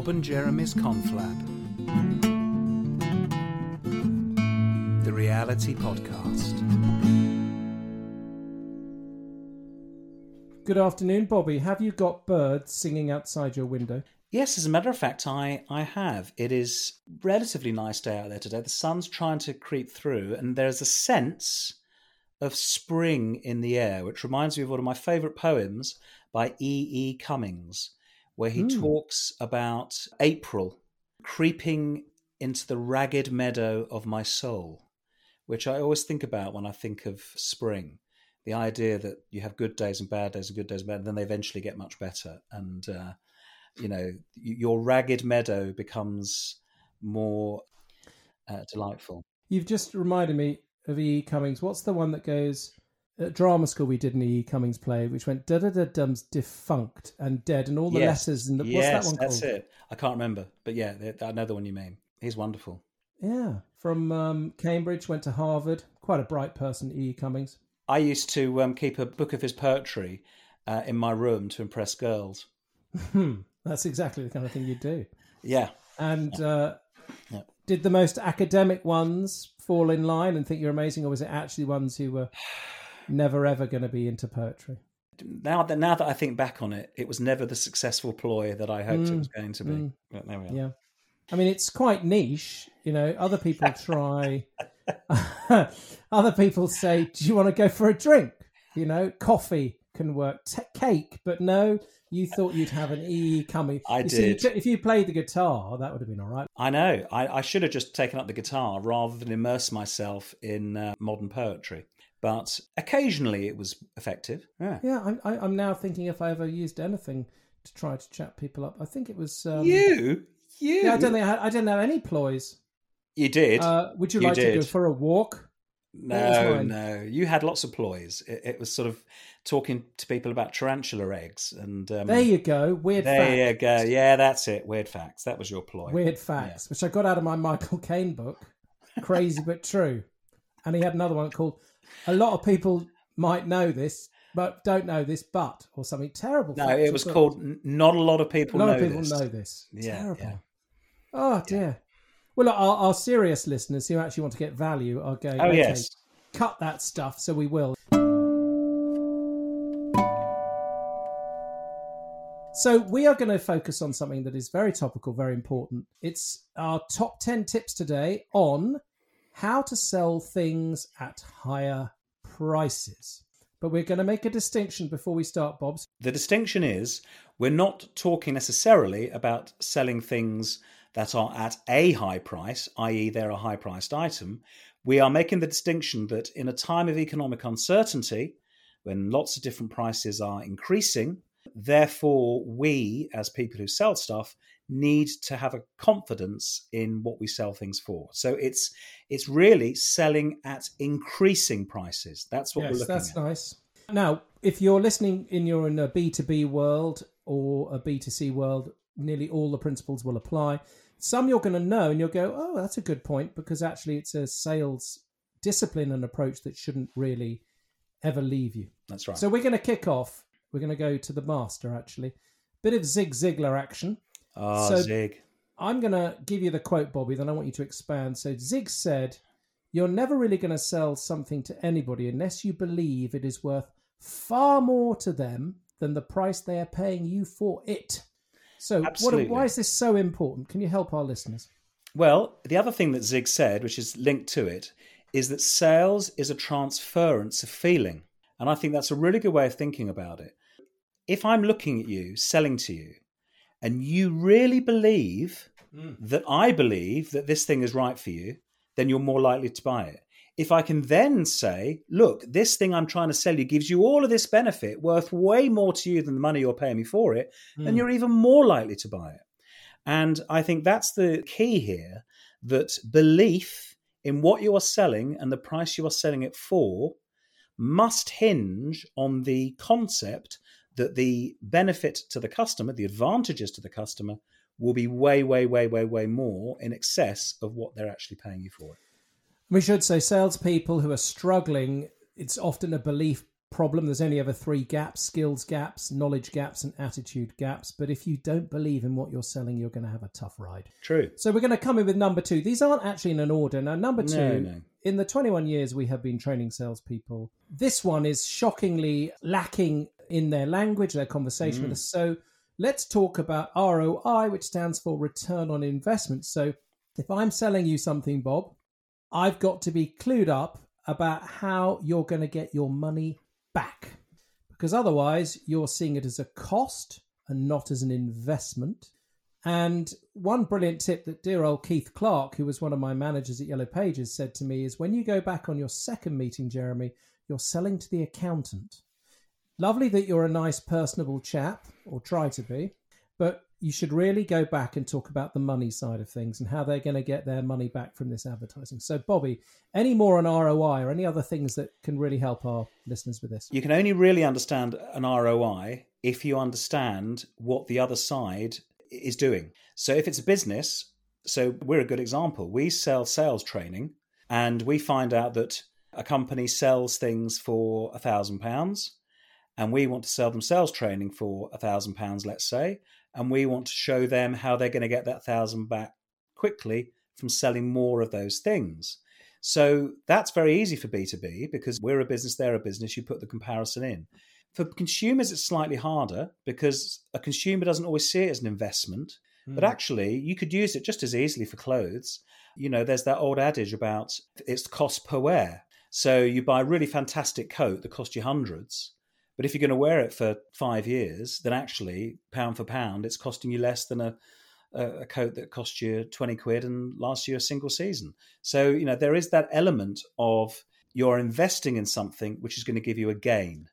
Bob and Jeremy's Conflab. The Reality Podcast. Good afternoon, Bobby. Have you got birds singing outside your window? Yes, as a matter of fact, I, I have. It is relatively nice day out there today. The sun's trying to creep through, and there's a sense of spring in the air, which reminds me of one of my favourite poems by E. E. Cummings, where he Mm. talks about April creeping into the ragged meadow of my soul, which I always think about when I think of spring. The idea that you have good days and bad days and good days and bad, and then they eventually get much better. And, uh, you know, your ragged meadow becomes more uh, delightful. You've just reminded me of E. Cummings. What's the one that goes at drama school? We did an E. Cummings play, which went da da da dums defunct and dead, and all the Yes. letters and the, what's that one that's called? it. I can't remember, but yeah, I know the one you mean. He's wonderful. Yeah, from um, Cambridge, went to Harvard. Quite a bright person, E. Cummings. I used to um, keep a book of his poetry uh, in my room to impress girls. Hmm, That's exactly the kind of thing you do. Yeah, And uh, Yeah. did the most academic ones fall in line and think you're amazing, or was it actually ones who were never ever going to be into poetry? now that now that I think back on it, it was never the successful ploy that I hoped it Mm, was going to be. mm. But there we are. Yeah. I mean, it's quite niche. You know, other people try. other people say, "Do you want to go for a drink?" You know, coffee can work, T- cake, but no. You thought you'd have an E coming. I You see, did. if you played the guitar, that would have been all right. I know. I, I should have just taken up the guitar rather than immerse myself in uh, modern poetry. But occasionally it was effective. Yeah. Yeah, I'm, I, I'm now thinking if I ever used anything to try to chat people up. I think it was. Um, you, you, Yeah, I don't think I, had, I didn't have any ploys. you did. Uh, would you, You like to go for a walk? No, no. You had lots of ploys. It, it was sort of talking to people about tarantula eggs and um, There you go. Weird there facts. you go. Yeah, that's it. Weird facts. That was your ploy. Weird facts, which I got out of my Michael Caine book, Crazy but True. And he had another one called "A lot of people might know this, but don't know this, but" or something terrible. No, it was called "Not a lot of people. A lot know of people this." know this. Yeah, Terrible. Oh, yeah. Oh dear. Well, look, our, our serious listeners who actually want to get value are going. Oh okay, yes, cut that stuff. So we will. So we are going to focus on something that is very topical, very important. It's our top 10 tips today on how to sell things at higher prices. But we're going to make a distinction before we start, Bob's. the distinction is we're not talking necessarily about selling things that are at a high price, i.e., they're a high-priced item. We are making the distinction that in a time of economic uncertainty, when lots of different prices are increasing, therefore we, as people who sell stuff, need to have a confidence in what we sell things for. So it's it's really selling at increasing prices. That's what we're looking that's at. nice. Now, if you're listening in you're in a B2B world or a B2C world, nearly all the principles will apply. Some you're going to know and you'll go, oh, that's a good point because actually it's a sales discipline and approach that shouldn't really ever leave you. That's right. So we're going to kick off. We're going to go to the master actually. Bit of Zig Ziglar action. Ah, so- Zig. I'm going to give you the quote, Bobby, then I want you to expand. So Zig said, You're never really going to sell something to anybody unless you believe it is worth far more to them than the price they are paying you for it. So, what, why is this so important? Can you help our listeners? Well, the other thing that Zig said, which is linked to it, is that sales is a transference of feeling. And I think that's a really good way of thinking about it. If I'm looking at you, selling to you, and you really believe that I believe that this thing is right for you, then you're more likely to buy it. If I can then say, look, this thing I'm trying to sell you gives you all of this benefit worth way more to you than the money you're paying me for it, then Mm. you're even more likely to buy it. And I think that's the key here that belief in what you are selling and the price you are selling it for must hinge on the concept that the benefit to the customer, the advantages to the customer, will be way, way, way, way, way more in excess of what they're actually paying you for it. We should say salespeople who are struggling, it's often a belief problem. There's only ever three gaps skills gaps, knowledge gaps, and attitude gaps. But if you don't believe in what you're selling, you're going to have a tough ride. True. So we're going to come in with number two. These aren't actually in an order. Now, number two, No, no. in the 21 years we have been training salespeople, this one is shockingly lacking in their language, their conversation with mm. us. So let's talk about ROI, which stands for return on investment. So if I'm selling you something, Bob, I've got to be clued up about how you're going to get your money back. Because otherwise, you're seeing it as a cost and not as an investment. And one brilliant tip that dear old Keith Clark, who was one of my managers at Yellow Pages, said to me is when you go back on your second meeting, Jeremy, you're selling to the accountant. Lovely that you're a nice, personable chap, or try to be, but you should really go back and talk about the money side of things and how they're going to get their money back from this advertising. So, Bobby, any more on ROI or any other things that can really help our listeners with this? You can only really understand an ROI if you understand what the other side is doing. So if it's a business, so we're a good example. We sell sales training and we find out that a company sells things for a thousand pounds and we want to sell them sales training for a thousand pounds, let's say, and we want to show them how they're going to get that thousand back quickly from selling more of those things. So that's very easy for B2B because we're a business, they're a business, you put the comparison in. For consumers, it's slightly harder because a consumer doesn't always see it as an investment. But hmm. actually, you could use it just as easily for clothes. You know, there's that old adage about it's cost per wear. So you buy a really fantastic coat that costs you hundreds. But if you're going to wear it for five years, then actually, pound for pound, it's costing you less than a, a, a coat that cost you 20 quid and lasts you a single season. So, you know, there is that element of you're investing in something which is going to give you a gain.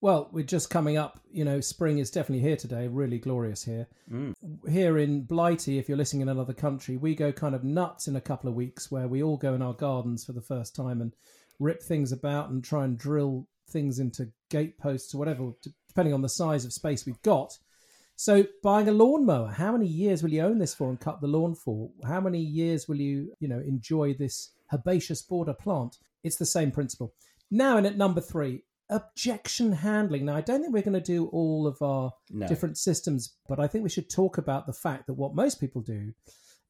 Well, we're just coming up. You know, spring is definitely here today. Really glorious here. Mm. Here in Blighty, if you're listening in another country, we go kind of nuts in a couple of weeks where we all go in our gardens for the first time and rip things about and try and drill things into gateposts or whatever, depending on the size of space we've got. So, buying a lawnmower, how many years will you own this for and cut the lawn for? How many years will you, you know, enjoy this herbaceous border plant? It's the same principle. Now, in at number three, objection handling. Now, I don't think we're going to do all of our No. different systems, but I think we should talk about the fact that what most people do.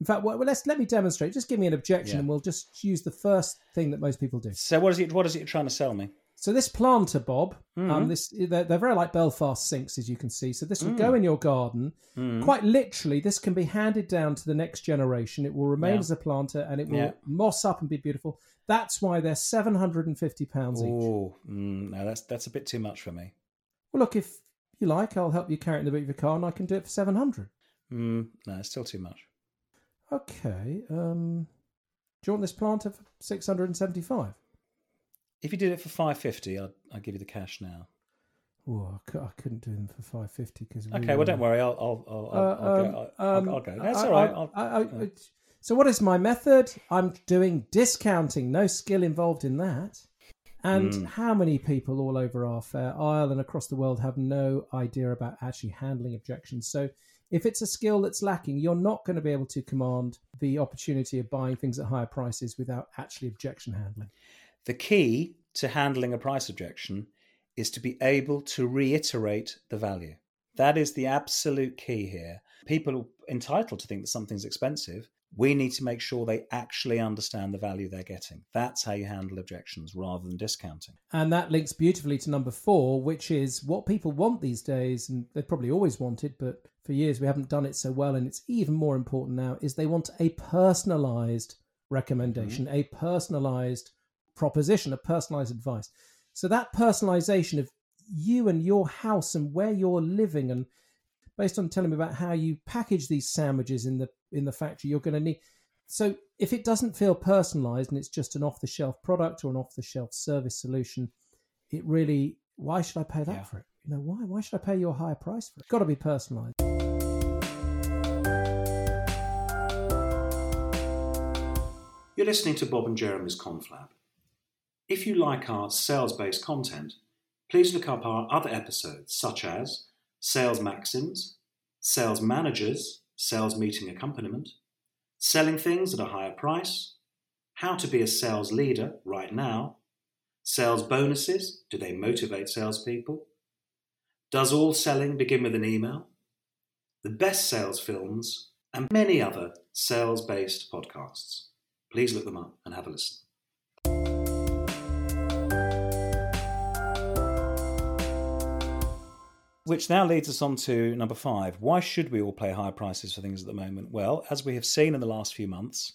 In fact, well, let's let me demonstrate. Just give me an objection, Yeah. and we'll just use the first thing that most people do. So what is it? What is it you're trying to sell me? So this planter, Bob, Mm-hmm. um, this they're, they're very like Belfast sinks, as you can see. So this will Mm. go in your garden. Mm-hmm. Quite literally, this can be handed down to the next generation. It will remain Yeah. as a planter, and it will Yeah. moss up and be beautiful. That's why they're seven hundred and fifty pounds each. Oh, mm, no, that's that's a bit too much for me. Well, look, if you like, I'll help you carry it in the boot of your car, and I can do it for seven hundred. Mm, no, it's still too much. Okay. Um, do you want this planter for six hundred and seventy-five? If you did it for five fifty, I'd I'd give you the cash now. Oh, I, couldn't do them for five fifty because. Okay, well, don't worry. I'll I'll I'll, I'll, Uh, I'll, um, go, I'll, um, I'll go. That's I- all right. I- I'll, I- I- so, what is my method? I'm doing discounting. No skill involved in that. And Hmm. how many people all over our fair isle and across the world have no idea about actually handling objections? So, if it's a skill that's lacking, you're not going to be able to command the opportunity of buying things at higher prices without actually objection handling. The key to handling a price objection is to be able to reiterate the value. That is the absolute key here. People are entitled to think that something's expensive. We need to make sure they actually understand the value they're getting. That's how you handle objections rather than discounting. And that links beautifully to number four, which is what people want these days, and they've probably always wanted, but for years we haven't done it so well, and it's even more important now, is they want a personalized recommendation, mm-hmm. a personalized proposition, a personalized advice. So that personalization of you and your house and where you're living and based on telling me about how you package these sandwiches in the in the factory you're going to need so if it doesn't feel personalized and it's just an off the shelf product or an off the shelf service solution it really why should i pay that Yeah. for it you know why why should i pay you a higher price for it it's got to be personalized You're listening to Bob and Jeremy's Conflab. If you like our sales based content, please look up our other episodes such as Sales Maxims, Sales Managers, Sales Meeting Accompaniment, Selling Things at a Higher Price, How to Be a Sales Leader Right Now, Sales bonuses, do they motivate salespeople? Does all selling begin with an email? The best sales films, and many other sales based podcasts. Please look them up and have a listen. Which now leads us on to number five. Why should we all pay higher prices for things at the moment? Well, as we have seen in the last few months,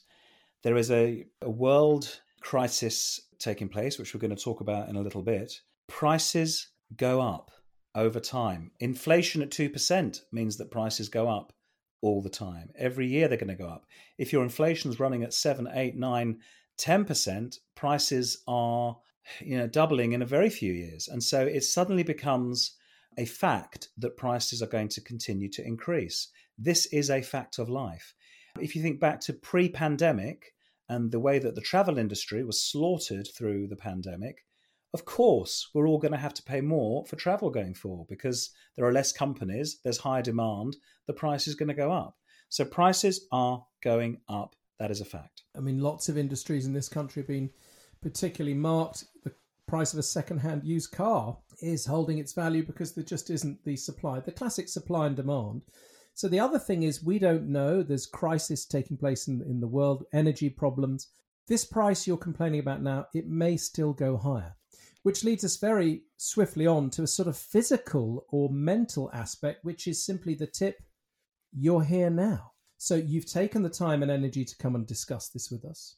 there is a, a world crisis taking place, which we're going to talk about in a little bit. Prices go up over time. Inflation at 2% means that prices go up all the time. Every year they're going to go up. If your inflation's running at 7, 8, 9, 10%, prices are you know doubling in a very few years. And so it suddenly becomes a fact that prices are going to continue to increase. This is a fact of life. If you think back to pre pandemic and the way that the travel industry was slaughtered through the pandemic, of course, we're all going to have to pay more for travel going forward because there are less companies, there's higher demand, the price is going to go up. So prices are going up. That is a fact. I mean, lots of industries in this country have been particularly marked. The price of a second-hand used car is holding its value because there just isn't the supply, the classic supply and demand. So the other thing is we don't know. There's crisis taking place in, in the world, energy problems. This price you're complaining about now, it may still go higher, which leads us very swiftly on to a sort of physical or mental aspect, which is simply the tip you're here now. So you've taken the time and energy to come and discuss this with us.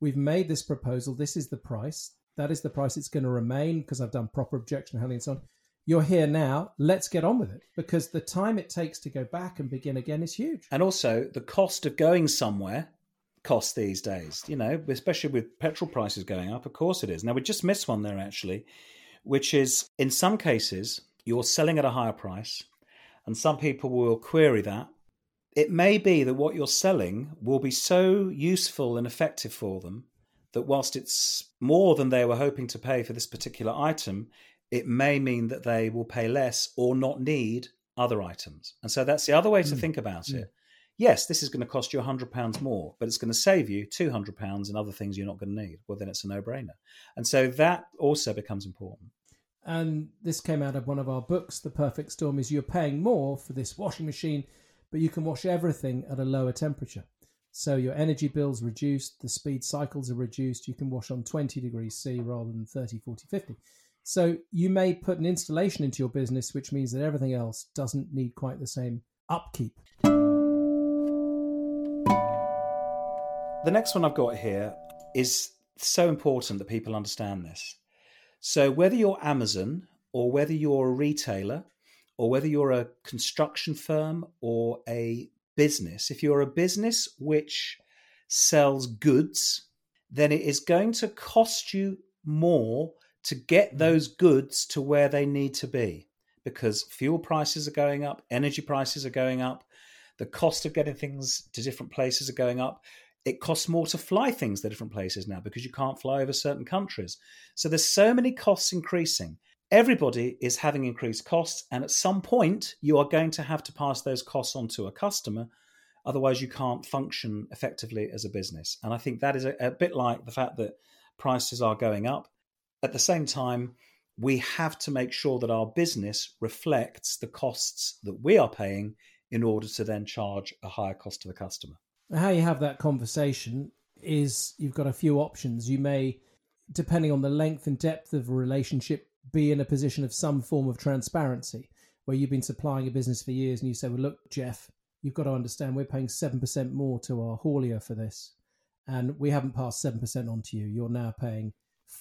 We've made this proposal. This is the price that is the price it's going to remain because I've done proper objection handling and so on. You're here now. Let's get on with it because the time it takes to go back and begin again is huge. And also, the cost of going somewhere costs these days, you know, especially with petrol prices going up. Of course it is. Now, we just missed one there actually, which is in some cases, you're selling at a higher price, and some people will query that. It may be that what you're selling will be so useful and effective for them that whilst it's more than they were hoping to pay for this particular item, it may mean that they will pay less or not need other items. And so that's the other way to mm. think about mm. it. Yes, this is going to cost you £100 more, but it's going to save you £200 in other things you're not going to need. Well, then it's a no brainer. And so that also becomes important. And this came out of one of our books, The Perfect Storm, is you're paying more for this washing machine, but you can wash everything at a lower temperature. So your energy bill's reduced, the speed cycles are reduced. You can wash on 20 degrees C rather than 30, 40, 50. So you may put an installation into your business, which means that everything else doesn't need quite the same upkeep. The next one I've got here is so important that people understand this. So whether you're Amazon or whether you're a retailer or whether you're a construction firm or a business, if you're a business which sells goods, then it is going to cost you more to get mm. those goods to where they need to be because fuel prices are going up, energy prices are going up, the cost of getting things to different places are going up. It costs more to fly things to different places now because you can't fly over certain countries. So there's so many costs increasing everybody is having increased costs and at some point you are going to have to pass those costs on to a customer. Otherwise you can't function effectively as a business. And i think that is a, a, bit like the fact that prices are going up. At the same time we have to make sure that our business reflects the costs that we are paying in order to then charge a higher cost to the customer. How you have that conversation is you've got a few options. You may depending on the length and depth of a relationship be in a position of some form of transparency where you've been supplying a business for years and you say, well, look, Jeff, you've got to understand we're paying 7% more to our haulier for this. And we haven't passed 7% on to you. You're now paying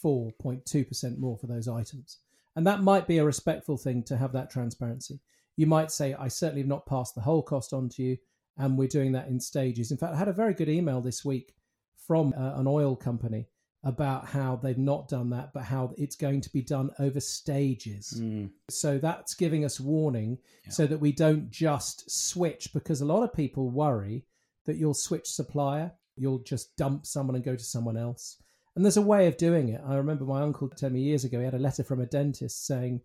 4.2% more for those items. And that might be a respectful thing to have that transparency. You might say, I certainly have not passed the whole cost on to you. And we're doing that in stages. In fact, I had a very good email this week from uh, an oil company about how they've not done that, but how it's going to be done over stages. Mm. So that's giving us warning yeah. so that we don't just switch because a lot of people worry that you'll switch supplier, you'll just dump someone and go to someone else. And there's a way of doing it. I remember my uncle telling me years ago, he had a letter from a dentist saying,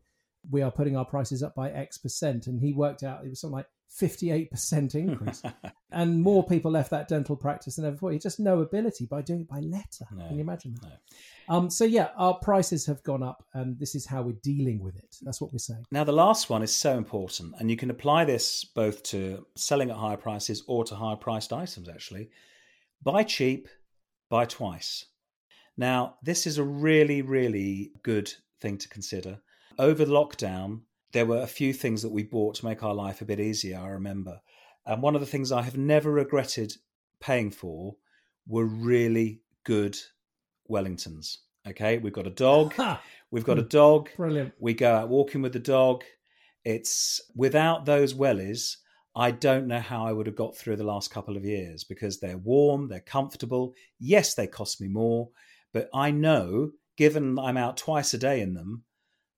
We are putting our prices up by X percent. And he worked out it was something like 58% increase. and more people left that dental practice than ever before. You Just no ability by doing it by letter. No, Can you imagine that? no. Um, so, yeah, our prices have gone up, and this is how we're dealing with it. That's what we're saying. Now, the last one is so important, and you can apply this both to selling at higher prices or to higher priced items, actually. Buy cheap, buy twice. Now, this is a really, really good thing to consider. Over the lockdown, there were a few things that we bought to make our life a bit easier, I remember. And one of the things I have never regretted paying for were really good Wellingtons. Okay, we've got a dog. Ha! Hmm. We've got a dog. Brilliant. We go out walking with the dog. It's without those wellies, I don't know how I would have got through the last couple of years because they're warm, they're comfortable. Yes, they cost me more, but I know, given I'm out twice a day in them,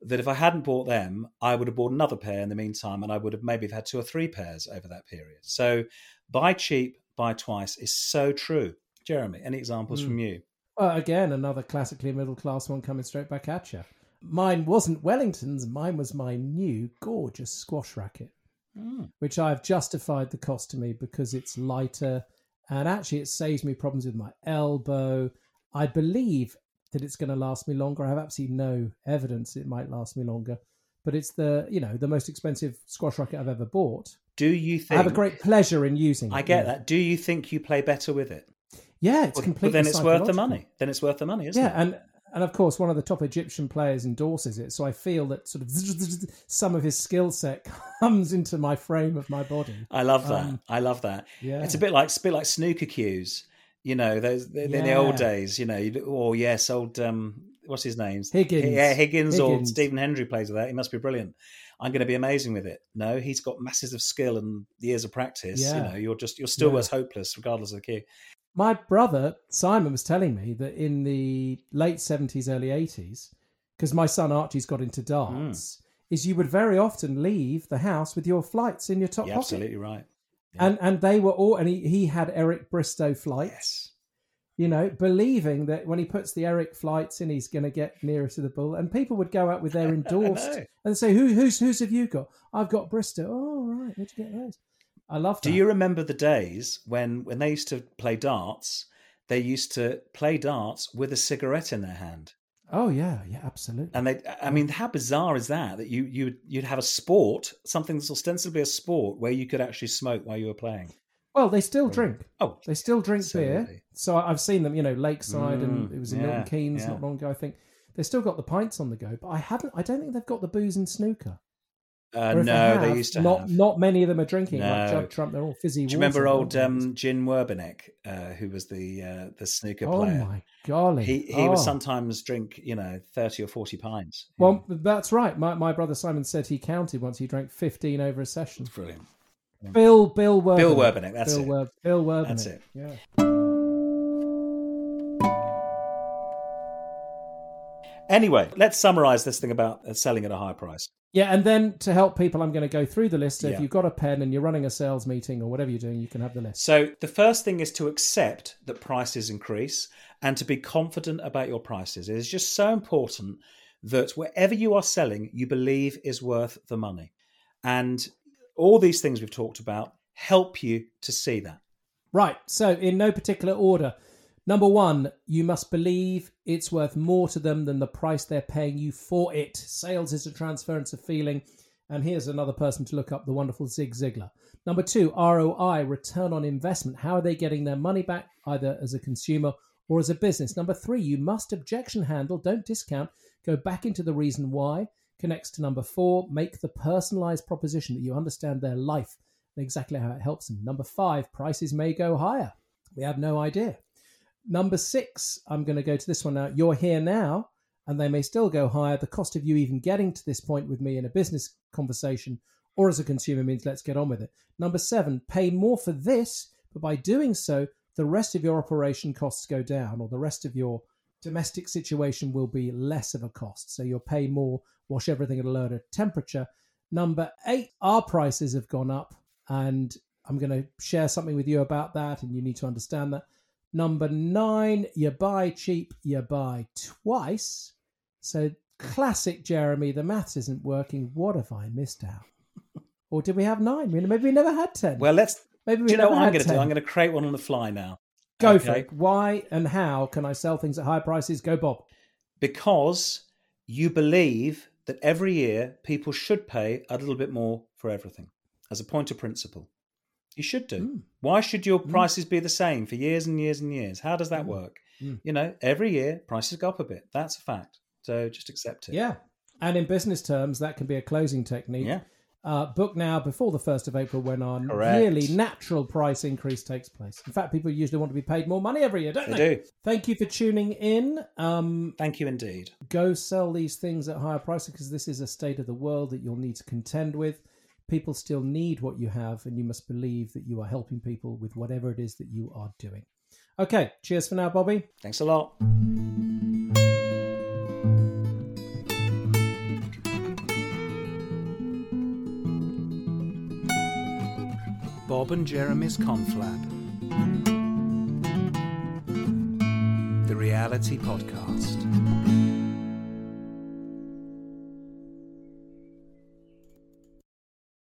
that if I hadn't bought them, I would have bought another pair in the meantime, and I would have maybe had two or three pairs over that period. So, buy cheap, buy twice is so true. Jeremy, any examples Mm. from you? Well, again, another classically middle class one coming straight back at you. Mine wasn't Wellington's, mine was my new gorgeous squash racket. Mm. which I've justified the cost to me because it's lighter and actually it saves me problems with my elbow. I believe that it's going to last me longer. I have absolutely no evidence it might last me longer, but it's the you know the most expensive squash racket I've ever bought. Do you think I have a great pleasure in using it. I get that. Do you think you play better with it? Yeah, it's Well, completely. then it's worth the money. Then it's worth the money, isn't Yeah, it? Yeah, and and of course, one of the top Egyptian players endorses it, so I feel that sort of some of his skill set comes into my frame of my body. I love that. Um, I love that. Yeah, It's a bit like it's a bit like snooker cues. You know, those in the old days. You know, oh yes, old um, what's his name? Higgins. Yeah, Higgins, or Stephen Hendry plays with that. He must be brilliant. I'm going to be amazing with it. No, he's got masses of skill and years of practice. You know, you're just you're still Yeah. as hopeless regardless of the cue. My brother Simon was telling me that in the late seventies, early eighties, because my son Archie's got into darts, is you would very often leave the house with your flights in your top You're pocket, absolutely right. Yeah. and and they were all, and he, he had Eric Bristow flights, Yes. you know, believing that when he puts the Eric flights in, he's going to get nearer to the bull, and people would go out with their endorsed and say, "Who who's who's have you got? I've got Bristow. Oh right, where'd you get those? I love that. Do you remember the days when when they used to play darts? They used to play darts with a cigarette in their hand. Oh yeah, yeah, absolutely. And they, I mean, how bizarre is that? That you you you'd have a sport, something that's ostensibly a sport, where you could actually smoke while you were playing. Well, they still drink. Oh, They still drink beer. So I've seen them, you know, Lakeside and Mm, it was in yeah, Milton Keynes yeah. not long ago, I think. They still got the pints on the go, but I haven't. I don't think they've got the booze in snooker. Uh, no, they, have, used to Not have. not many of them are drinking like No. Judd Trump. They're all fizzy. Do you remember old um, Jin Werbeniuk, uh, who was the uh, the snooker oh player? Oh my golly! He he would Oh. sometimes drink, you know, thirty or forty pints. Well, that's right. My my brother Simon said he counted once. He drank fifteen over a session. brilliant. Bill Bill Werbeniuk. Bill Werbeniuk, that's Bill it. Wer- Bill Werbeniuk. That's it. Yeah. Anyway, let's summarize this thing about uh, selling at a high price. Yeah, and then to help people, I'm going to go through the list. So Yeah. if you've got a pen and you're running a sales meeting or whatever you're doing, you can have the list. So the first thing is to accept that prices increase and to be confident about your prices. It is just so important that wherever you are selling, you believe is worth the money. And all these things we've talked about help you to see that. Right. So, in no particular order. Number one, you must believe it's worth more to them than the price they're paying you for it. Sales is a transference of feeling. And here's another person to look up the wonderful Zig Ziglar. Number two, ROI, return on investment. How are they getting their money back, either as a consumer or as a business? Number three, you must objection handle, don't discount, go back into the reason why. Connects to number four, make the personalized proposition that you understand their life and exactly how it helps them. Number five, prices may go higher. We have no idea. Number six, I'm going to go to this one now. You're here now, and they may still go higher. The cost of you even getting to this point with me in a business conversation or as a consumer means let's get on with it. Number seven, pay more for this, but by doing so, the rest of your operation costs go down, or the rest of your domestic situation will be less of a cost. So you'll pay more, wash everything at a lower temperature. Number eight, our prices have gone up, and I'm going to share something with you about that, and you need to understand that. Number nine, you buy cheap, you buy twice. So classic Jeremy, the maths isn't working. What have I missed out? Or did we have nine? Maybe we never had ten. Well, let's. maybe we Do you know what I'm going to do? I'm going to create one on the fly now. Go Okay? for it. Why and how can I sell things at high prices? Go, Bob. Because you believe that every year people should pay a little bit more for everything as a point of principle. You should do. Mm. Why should your prices be the same for years and years and years? How does that work? Mm. You know, every year prices go up a bit. That's a fact. So just accept it. Yeah. And in business terms, that can be a closing technique. Yeah. Uh, book now before the 1st of April when our Correct. really natural price increase takes place. In fact, people usually want to be paid more money every year, don't They they? do. Thank you for tuning in. Um, Thank you indeed. go sell these things at higher prices because this is a state of the world that you'll need to contend with. People still need what you have, and you must believe that you are helping people with whatever it is that you are doing. Okay, cheers for now, Bobby. Thanks a lot. Bob and Jeremy's Conflab. The Reality Podcast.